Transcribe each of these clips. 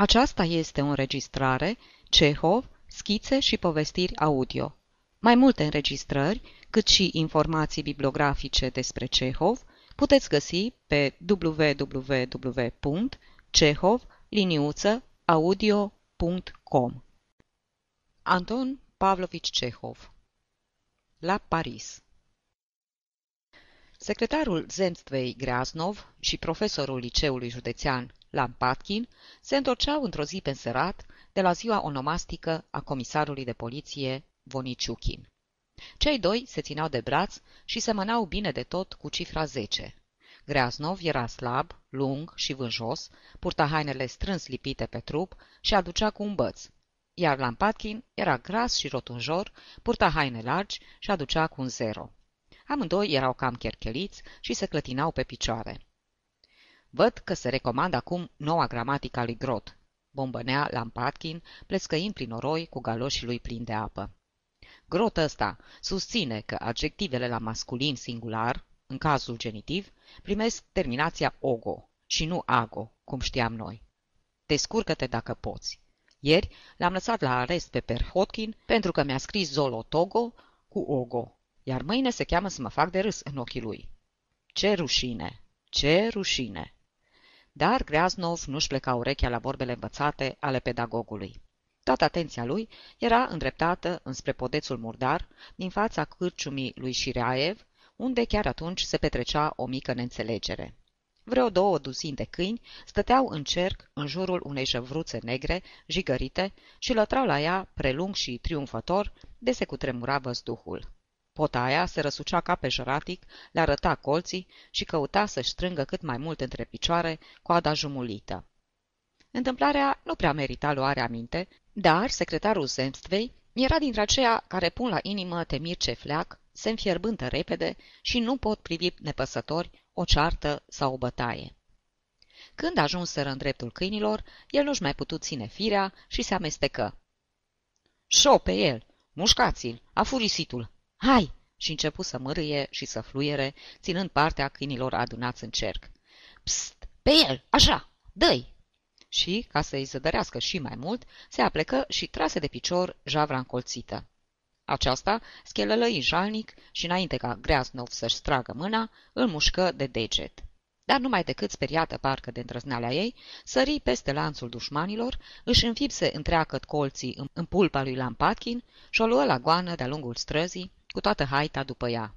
Aceasta este o înregistrare Cehov, schițe și povestiri audio. Mai multe înregistrări, cât și informații bibliografice despre Cehov, puteți găsi pe www.cehov-audio.com Anton Pavlovich Cehov. La Paris. Secretarul Zemstvei Greaznov și profesorul liceului județean Lampatkin se întorceau într-o zi pe înserat de la ziua onomastică a comisarului de poliție Voniciuchin. Cei doi se țineau de braț și semănau bine de tot cu cifra 10. Greaznov era slab, lung și vânjos, purta hainele strâns lipite pe trup și aducea cu un băț, iar Lampatkin era gras și rotunjor, purta haine largi și aducea cu un zero. Amândoi erau cam chercheliți și se clătinau pe picioare. Văd că se recomandă acum noua gramatică a lui Grot, bombănea Lampatkin, plescăind prin noroi cu galoșii lui plini de apă. Grot ăsta susține că adjectivele la masculin singular, în cazul genitiv, primesc terminația ogo și nu ago, cum știam noi. Descurcă-te dacă poți. Ieri l-am lăsat la arest pe Perhotkin pentru că mi-a scris Zolotogo cu ogo, iar mâine se cheamă să mă fac de râs în ochii lui. Ce rușine! Ce rușine! Dar Greaznov nu-și pleca urechea la vorbele învățate ale pedagogului. Toată atenția lui era îndreptată înspre podețul murdar din fața cârciumii lui Șireaev, unde chiar atunci se petrecea o mică neînțelegere. Vreo două duzini de câini stăteau în cerc în jurul unei jăvruțe negre, jigărite, și lătrau la ea, prelung și triumfător, de se cutremura văzduhul. Potaia se răsucea ca pe jăratic, le arăta colții și căuta să-și strângă cât mai mult între picioare coada jumulită. Întâmplarea nu prea merita luarea minte, dar secretarul Zemstvei era dintre aceia care pun la inimă temir ce fleac, se înfierbântă repede și nu pot privi nepăsători o ceartă sau o bătaie. Când ajunseră în dreptul câinilor, el nu-și mai putut ține firea și se amestecă. Șo pe el! Mușcați-l! A furisitul! Hai!" și începu să mărâie și să fluiere, ținând partea câinilor adunați în cerc. Psst! Pe el! Așa! Dă-i! Și, ca să-i zădărească și mai mult, se aplecă și trase de picior javra încolțită. Aceasta schelălăi jalnic și înainte ca Greasnov să-și stragă mâna, îl mușcă de deget. Dar numai decât speriată parcă de îndrăzneala ei, sări peste lanțul dușmanilor, își înfipse întreagă colții în pulpa lui Lampatkin și o luă la goană de-a lungul străzii, cu toată haita după ea.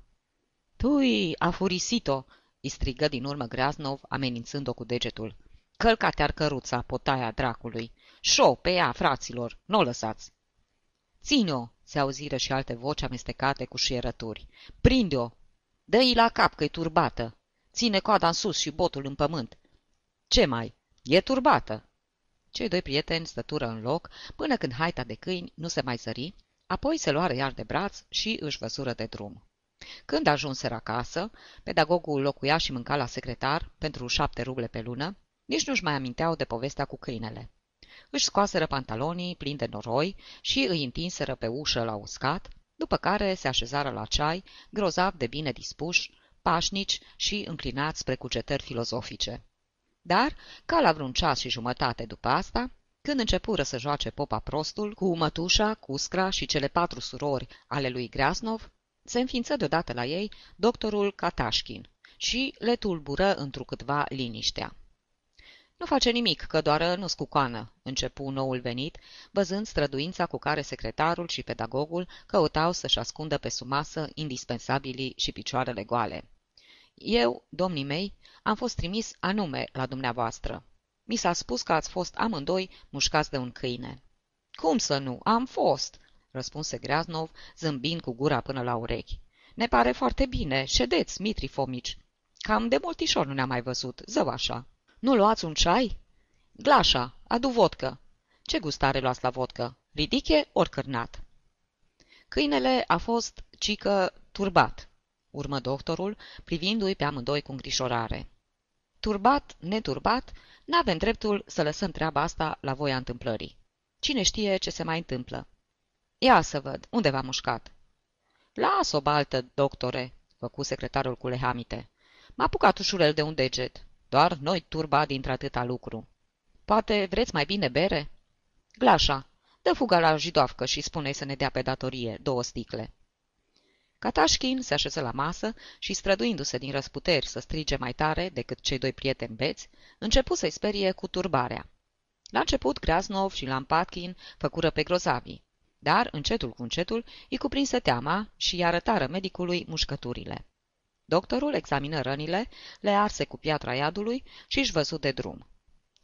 Tui, a furisit-o!" îi strigă din urmă Greaznov, amenințând-o cu degetul. Călca-te-ar căruța, potaia dracului! Șo, pe ea, fraților, nu o lăsați!" Ține-o!" se auziră și alte voci amestecate cu șierături. Prinde-o! Dă-i la cap că-i turbată! Ține coada în sus și botul în pământ! Ce mai? E turbată!" Cei doi prieteni stătură în loc până când haita de câini nu se mai zări Apoi se luară iar de braț și își văzură de drum. Când ajunseră acasă, pedagogul locuia și mânca la secretar pentru șapte ruble pe lună, nici nu-și mai aminteau de povestea cu câinele. Își scoaseră pantalonii plini de noroi și îi întinseră pe ușă la uscat, după care se așezară la ceai, grozav de bine dispuși, pașnici și înclinați spre cugetări filozofice. Dar, ca la vreun ceas și jumătate după asta, când începură să joace popa prostul, cu mătușa, Cuscra și cele patru surori ale lui Greasnov, se înființă deodată la ei doctorul Katașkin și le tulbură întrucâtva liniștea. Nu face nimic, că doar nu scucoană, începu noul venit, văzând străduința cu care secretarul și pedagogul căutau să-și ascundă pe sumasă indispensabilii și picioarele goale. Eu, domnii mei, am fost trimis anume la dumneavoastră. Mi s-a spus că ați fost amândoi mușcați de un câine. Cum să nu? Am fost, răspunse Greaznov, zâmbind cu gura până la urechi. Ne pare foarte bine. Ședeți, Mitri Fomici. Cam de multișor nu ne-am mai văzut. Zău așa. Nu luați un ceai? Glașa, adu vodcă. Ce gustare luați la vodcă? Ridiche ori cârnat? Câinele a fost, cică, turbat, urmă doctorul, privindu-i pe amândoi cu îngrijorare. Turbat, neturbat, N-avem dreptul să lăsăm treaba asta la voia întâmplării. Cine știe ce se mai întâmplă? Ia să văd, unde v-a mușcat? Las-o baltă, doctore, făcu secretarul cu lehamite. M-a apucat ușurel de un deget. Doar noi turba dintre atâta lucru. Poate vreți mai bine bere? Glașa, dă fuga la jidoafcă și spune să ne dea pe datorie două sticle. Katașkin se așeză la masă și, străduindu-se din răsputeri să strige mai tare decât cei doi prieteni beți, începu să-i sperie cu turbarea. La început, Graznov și Lampatkin făcură pe grozavii, dar, încetul cu încetul, îi cuprinse teama și i arătară medicului mușcăturile. Doctorul examină rănile, le arse cu piatra iadului și își văzu de drum.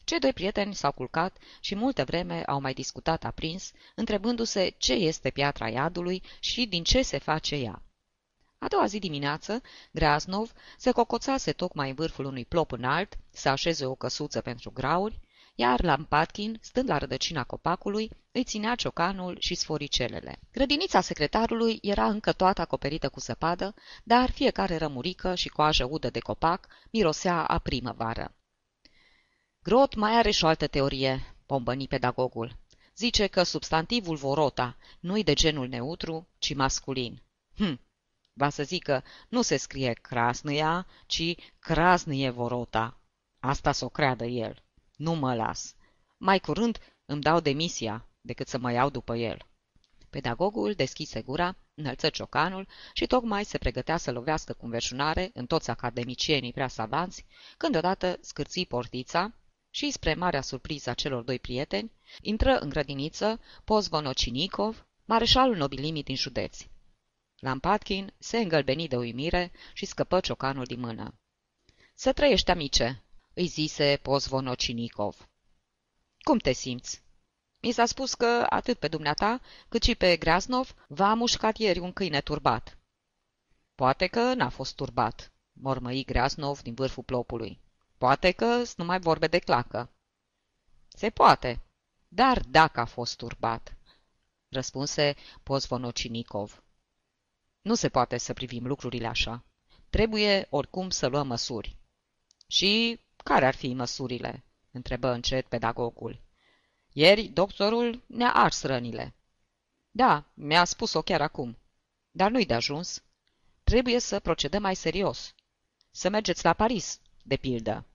Cei doi prieteni s-au culcat și multă vreme au mai discutat aprins, întrebându-se ce este piatra iadului și din ce se face ea. A doua zi dimineață, Graznov se cocoțase tocmai în vârful unui plop înalt să așeze o căsuță pentru grauri, iar Lampatkin, stând la rădăcina copacului, îi ținea ciocanul și sforicelele. Grădinița secretarului era încă toată acoperită cu zăpadă, dar fiecare rămurică și coajă udă de copac mirosea a primăvară. Grot mai are și o altă teorie, pombăni pedagogul. Zice că substantivul vorota nu-i de genul neutru, ci masculin. Hm, va să zică, nu se scrie crasnăia, ci crasnăie vorota. Asta s-o creadă el. Nu mă las. Mai curând îmi dau demisia decât să mă iau după el. Pedagogul deschise gura, înălță ciocanul și tocmai se pregătea să lovească cu înverșunare în toți academicienii prea savanți, când odată scârții portița și, spre marea surpriză a celor doi prieteni, intră în grădiniță Pozvonocinicov, mareșalul nobilimii din județ. Lampatkin se îngălbeni de uimire și scăpă ciocanul din mână. Să trăiești, amice, îi zise Pozvonocinicov. Cum te simți? Mi s-a spus că atât pe dumneata, cât și pe Graznov v-a mușcat ieri un câine turbat. Poate că n-a fost turbat, mormăi Graznov din vârful plopului. Poate că nu mai vorbe de clacă. Se poate, dar dacă a fost turbat, răspunse Pozvonocinicov. Nu se poate să privim lucrurile așa. Trebuie oricum să luăm măsuri. Și care ar fi măsurile? întrebă încet pedagogul. Ieri doctorul ne-a ars rănile. Da, mi-a spus-o chiar acum. Dar nu-i de ajuns. Trebuie să procedăm mai serios. Să mergeți la Paris, de pildă.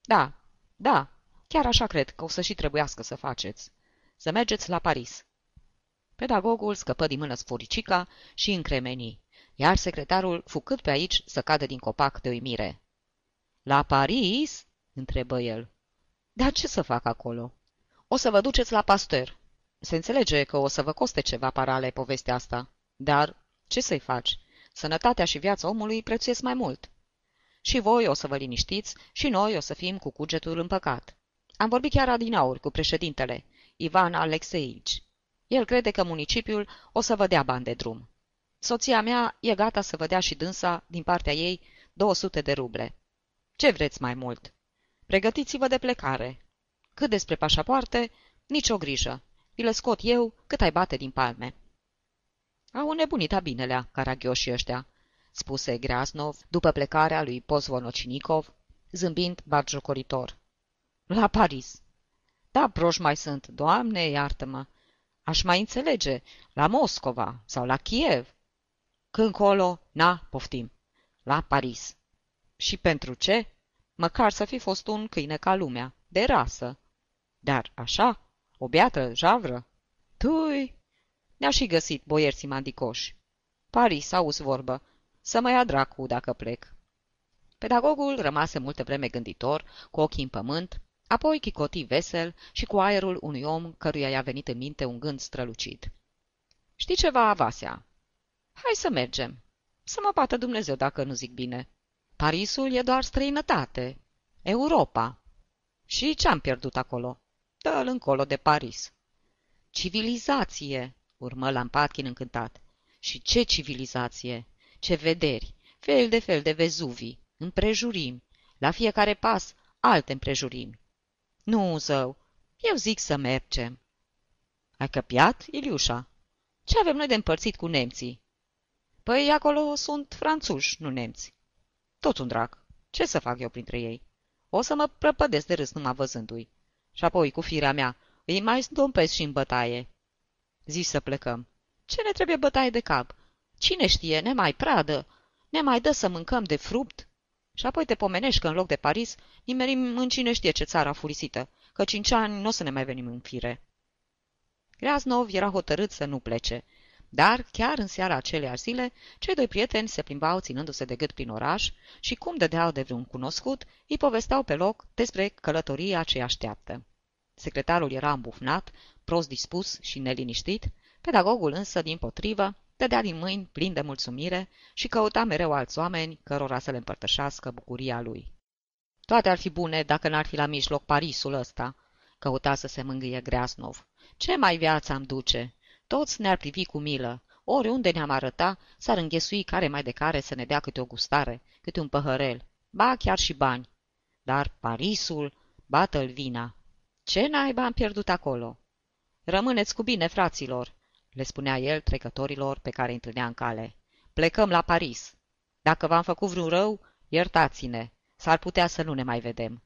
Da, da, chiar așa cred că o să și trebuiască să faceți. Să mergeți la Paris. Pedagogul scăpă din mână sforicica și încremeni, iar secretarul fu cât pe aici să cadă din copac de uimire. La Paris?" întrebă el. Dar ce să fac acolo?" O să vă duceți la pastor. Se înțelege că o să vă coste ceva parale povestea asta. Dar ce să-i faci? Sănătatea și viața omului prețuiesc mai mult. Și voi o să vă liniștiți și noi o să fim cu cugetul împăcat. Am vorbit chiar adinauri cu președintele, Ivan Alexeici. El crede că municipiul o să vă dea bani de drum. Soția mea e gata să vă dea și dânsa, din partea ei, 200 de ruble. Ce vreți mai mult? Pregătiți-vă de plecare. Cât despre pașapoarte, nicio grijă. Vi le scot eu cât ai bate din palme. Au nebunit binelea, caragioșii ăștia, spuse Graznov după plecarea lui Pozvonocinikov, zâmbind batjocoritor. La Paris. Da, proști mai sunt, doamne, iartă-mă. Aș mai înțelege, la Moscova sau la Kiev. Când colo, na, poftim. La Paris. Și pentru ce? Măcar să fi fost un câine ca lumea, de rasă. Dar așa? O beată javră? Tui! Ne-a și găsit boierții mandicoși. Paris, auzi vorbă, să mă ia dracu dacă plec. Pedagogul rămase multă vreme gânditor, cu ochii în pământ, apoi chicoti vesel și cu aerul unui om căruia i-a venit în minte un gând strălucit. Știi ceva, Vasea? Hai să mergem. Să mă bată Dumnezeu dacă nu zic bine. Parisul e doar străinătate. Europa. Și ce-am pierdut acolo? Dă-l încolo de Paris. Civilizație, urmă Lampatkin încântat. Și ce civilizație? Ce vederi! Fel de fel de vezuvii, împrejurimi, la fiecare pas alte împrejurimi. Nu, zău, eu zic să mergem. Ai căpiat, Iliușa? Ce avem noi de împărțit cu nemții? Păi acolo sunt franțuși, nu nemți. Tot un drac. Ce să fac eu printre ei? O să mă prăpădesc de râs numai văzându-i. Și apoi, cu firea mea, îi mai stompesc și în bătaie. Zici să plecăm. Ce ne trebuie bătaie de cap? Cine știe, ne mai pradă, ne mai dă să mâncăm de fruct? Și apoi te pomenești că în loc de Paris nimerim în cine știe ce țară furisită, că cinci ani nu o să ne mai venim în fire. Graznov era hotărât să nu plece, dar, chiar în seara aceleași zile, cei doi prieteni se plimbau ținându-se de gât prin oraș și, cum dădeau de vreun cunoscut, îi povesteau pe loc despre călătoria ce așteaptă. Secretarul era îmbufnat, prost dispus și neliniștit, pedagogul însă, din potrivă, dădea din mâini plin de mulțumire și căuta mereu alți oameni cărora să le împărtășească bucuria lui. Toate ar fi bune dacă n-ar fi la mijloc Parisul ăsta, căuta să se mângâie Greasnov. Ce mai viață am duce? Toți ne-ar privi cu milă. Oriunde ne-am arăta, s-ar înghesui care mai de care să ne dea câte o gustare, câte un păhărel, ba chiar și bani. Dar Parisul, bată-l vina. Ce naiba am pierdut acolo? Rămâneți cu bine, fraților, le spunea el trecătorilor pe care îi întâlnea în cale. Plecăm la Paris. Dacă v-am făcut vreun rău, iertați-ne. S-ar putea să nu ne mai vedem.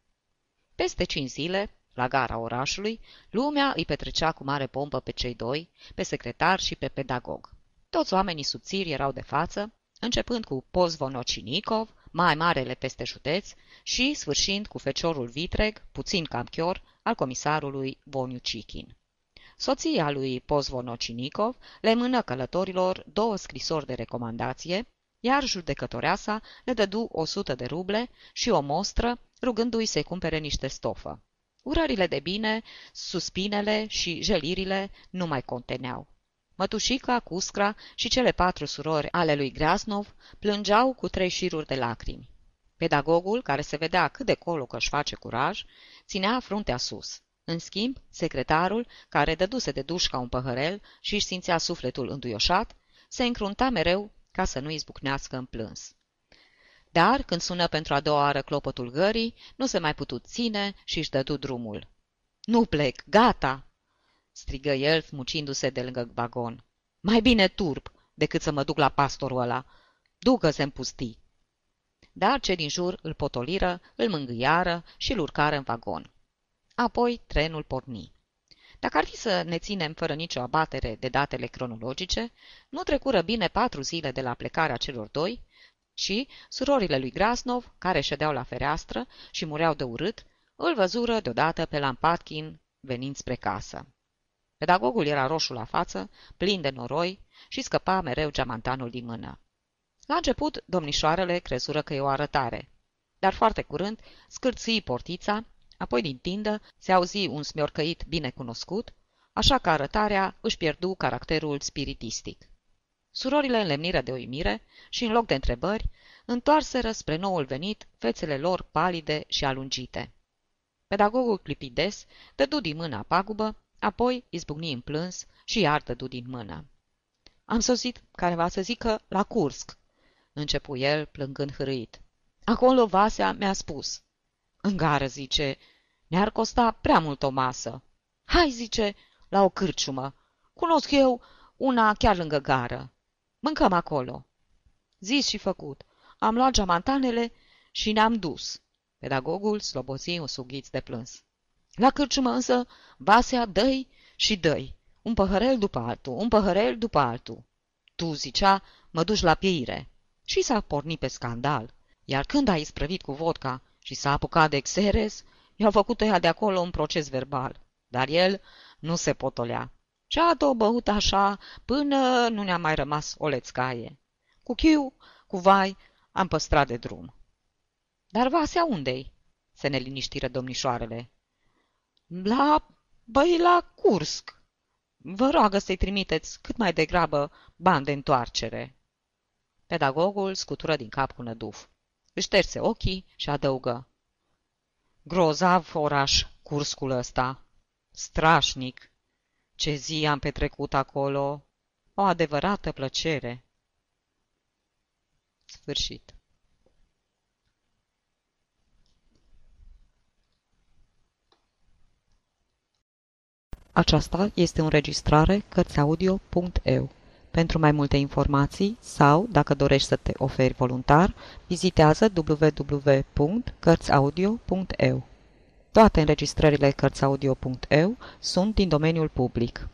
Peste cinci zile, la gara orașului, lumea îi petrecea cu mare pompă pe cei doi, pe secretar și pe pedagog. Toți oamenii subțiri erau de față, începând cu Pozvonocinikov, mai marele peste județ, și sfârșind cu feciorul vitreg, puțin cam chior, al comisarului Voniu Cichin. Soția lui Pozvonocinikov le mână călătorilor două scrisori de recomandație, iar judecătoreasa le dădu o sută de ruble și o mostră, rugându-i să-i cumpere niște stofă. Urările de bine, suspinele și jelirile nu mai conteneau. Mătușica, Cuscra și cele patru surori ale lui Grasnov plângeau cu trei șiruri de lacrimi. Pedagogul, care se vedea cât de colo că își face curaj, ținea fruntea sus. În schimb, secretarul, care dăduse de dușca un păhărel și își simțea sufletul înduioșat, se încrunta mereu ca să nu izbucnească în plâns. Dar, când sună pentru a doua oară clopotul gării, nu se mai putut ține și își dădu drumul. Nu plec, gata!" strigă el, smucindu-se de lângă vagon. Mai bine turp decât să mă duc la pastorul ăla. Ducă-se în pustii!" Dar cei din jur îl potoliră, îl mângâiară și îl urcară în vagon. Apoi trenul porni. Dacă ar fi să ne ținem fără nicio abatere de datele cronologice, nu trecură bine patru zile de la plecarea celor doi și surorile lui Grasnov, care ședeau la fereastră și mureau de urât, îl văzură deodată pe Lampatkin venind spre casă. Pedagogul era roșu la față, plin de noroi și scăpa mereu geamantanul din mână. La început, domnișoarele crezură că e o arătare, dar foarte curând scârții portița Apoi din tindă se auzi un smiorcăit bine cunoscut, așa că arătarea își pierdu caracterul spiritistic. Surorile înlemniră de uimire și, în loc de întrebări, întoarseră spre noul venit fețele lor palide și alungite. Pedagogul clipides dădu din mâna pagubă, apoi izbucni în plâns și iar dădu din mână. Am sosit careva să zică la Cursc, începu el plângând hârâit. Acolo Vasea mi-a spus. În gară, zice, ne-ar costa prea mult o masă. Hai, zice, la o cârciumă. Cunosc eu una chiar lângă gară. Mâncăm acolo. Zis și făcut. Am luat geamantanele și ne-am dus. Pedagogul slobozi un sughiț de plâns. La cârciumă însă, Vasea dăi și dăi. Un păhărel după altul, un păhărel după altul. Tu, zicea, mă duci la pieire. Și s-a pornit pe scandal. Iar când a isprăvit cu vodka și s-a apucat de Xeres, i-au făcut ăia de acolo un proces verbal. Dar el nu se potolea. Și a două băut așa până nu ne-a mai rămas o lețcaie. Cu chiu, cu vai, am păstrat de drum. Dar Vasea unde-i? se neliniștiră domnișoarele. La, băi, la Cursc. Vă roagă să-i trimiteți cât mai degrabă bani de întoarcere. Pedagogul scutură din cap cu năduf. Își terse ochii și adăugă. Grozav oraș, curscul ăsta. Strașnic. Ce zi am petrecut acolo. O adevărată plăcere. Sfârșit. Aceasta este o înregistrare Cărțiaudio.eu. Pentru mai multe informații sau, dacă dorești să te oferi voluntar, vizitează www.cărțiaudio.eu. Toate înregistrările Cărțiaudio.eu sunt din domeniul public.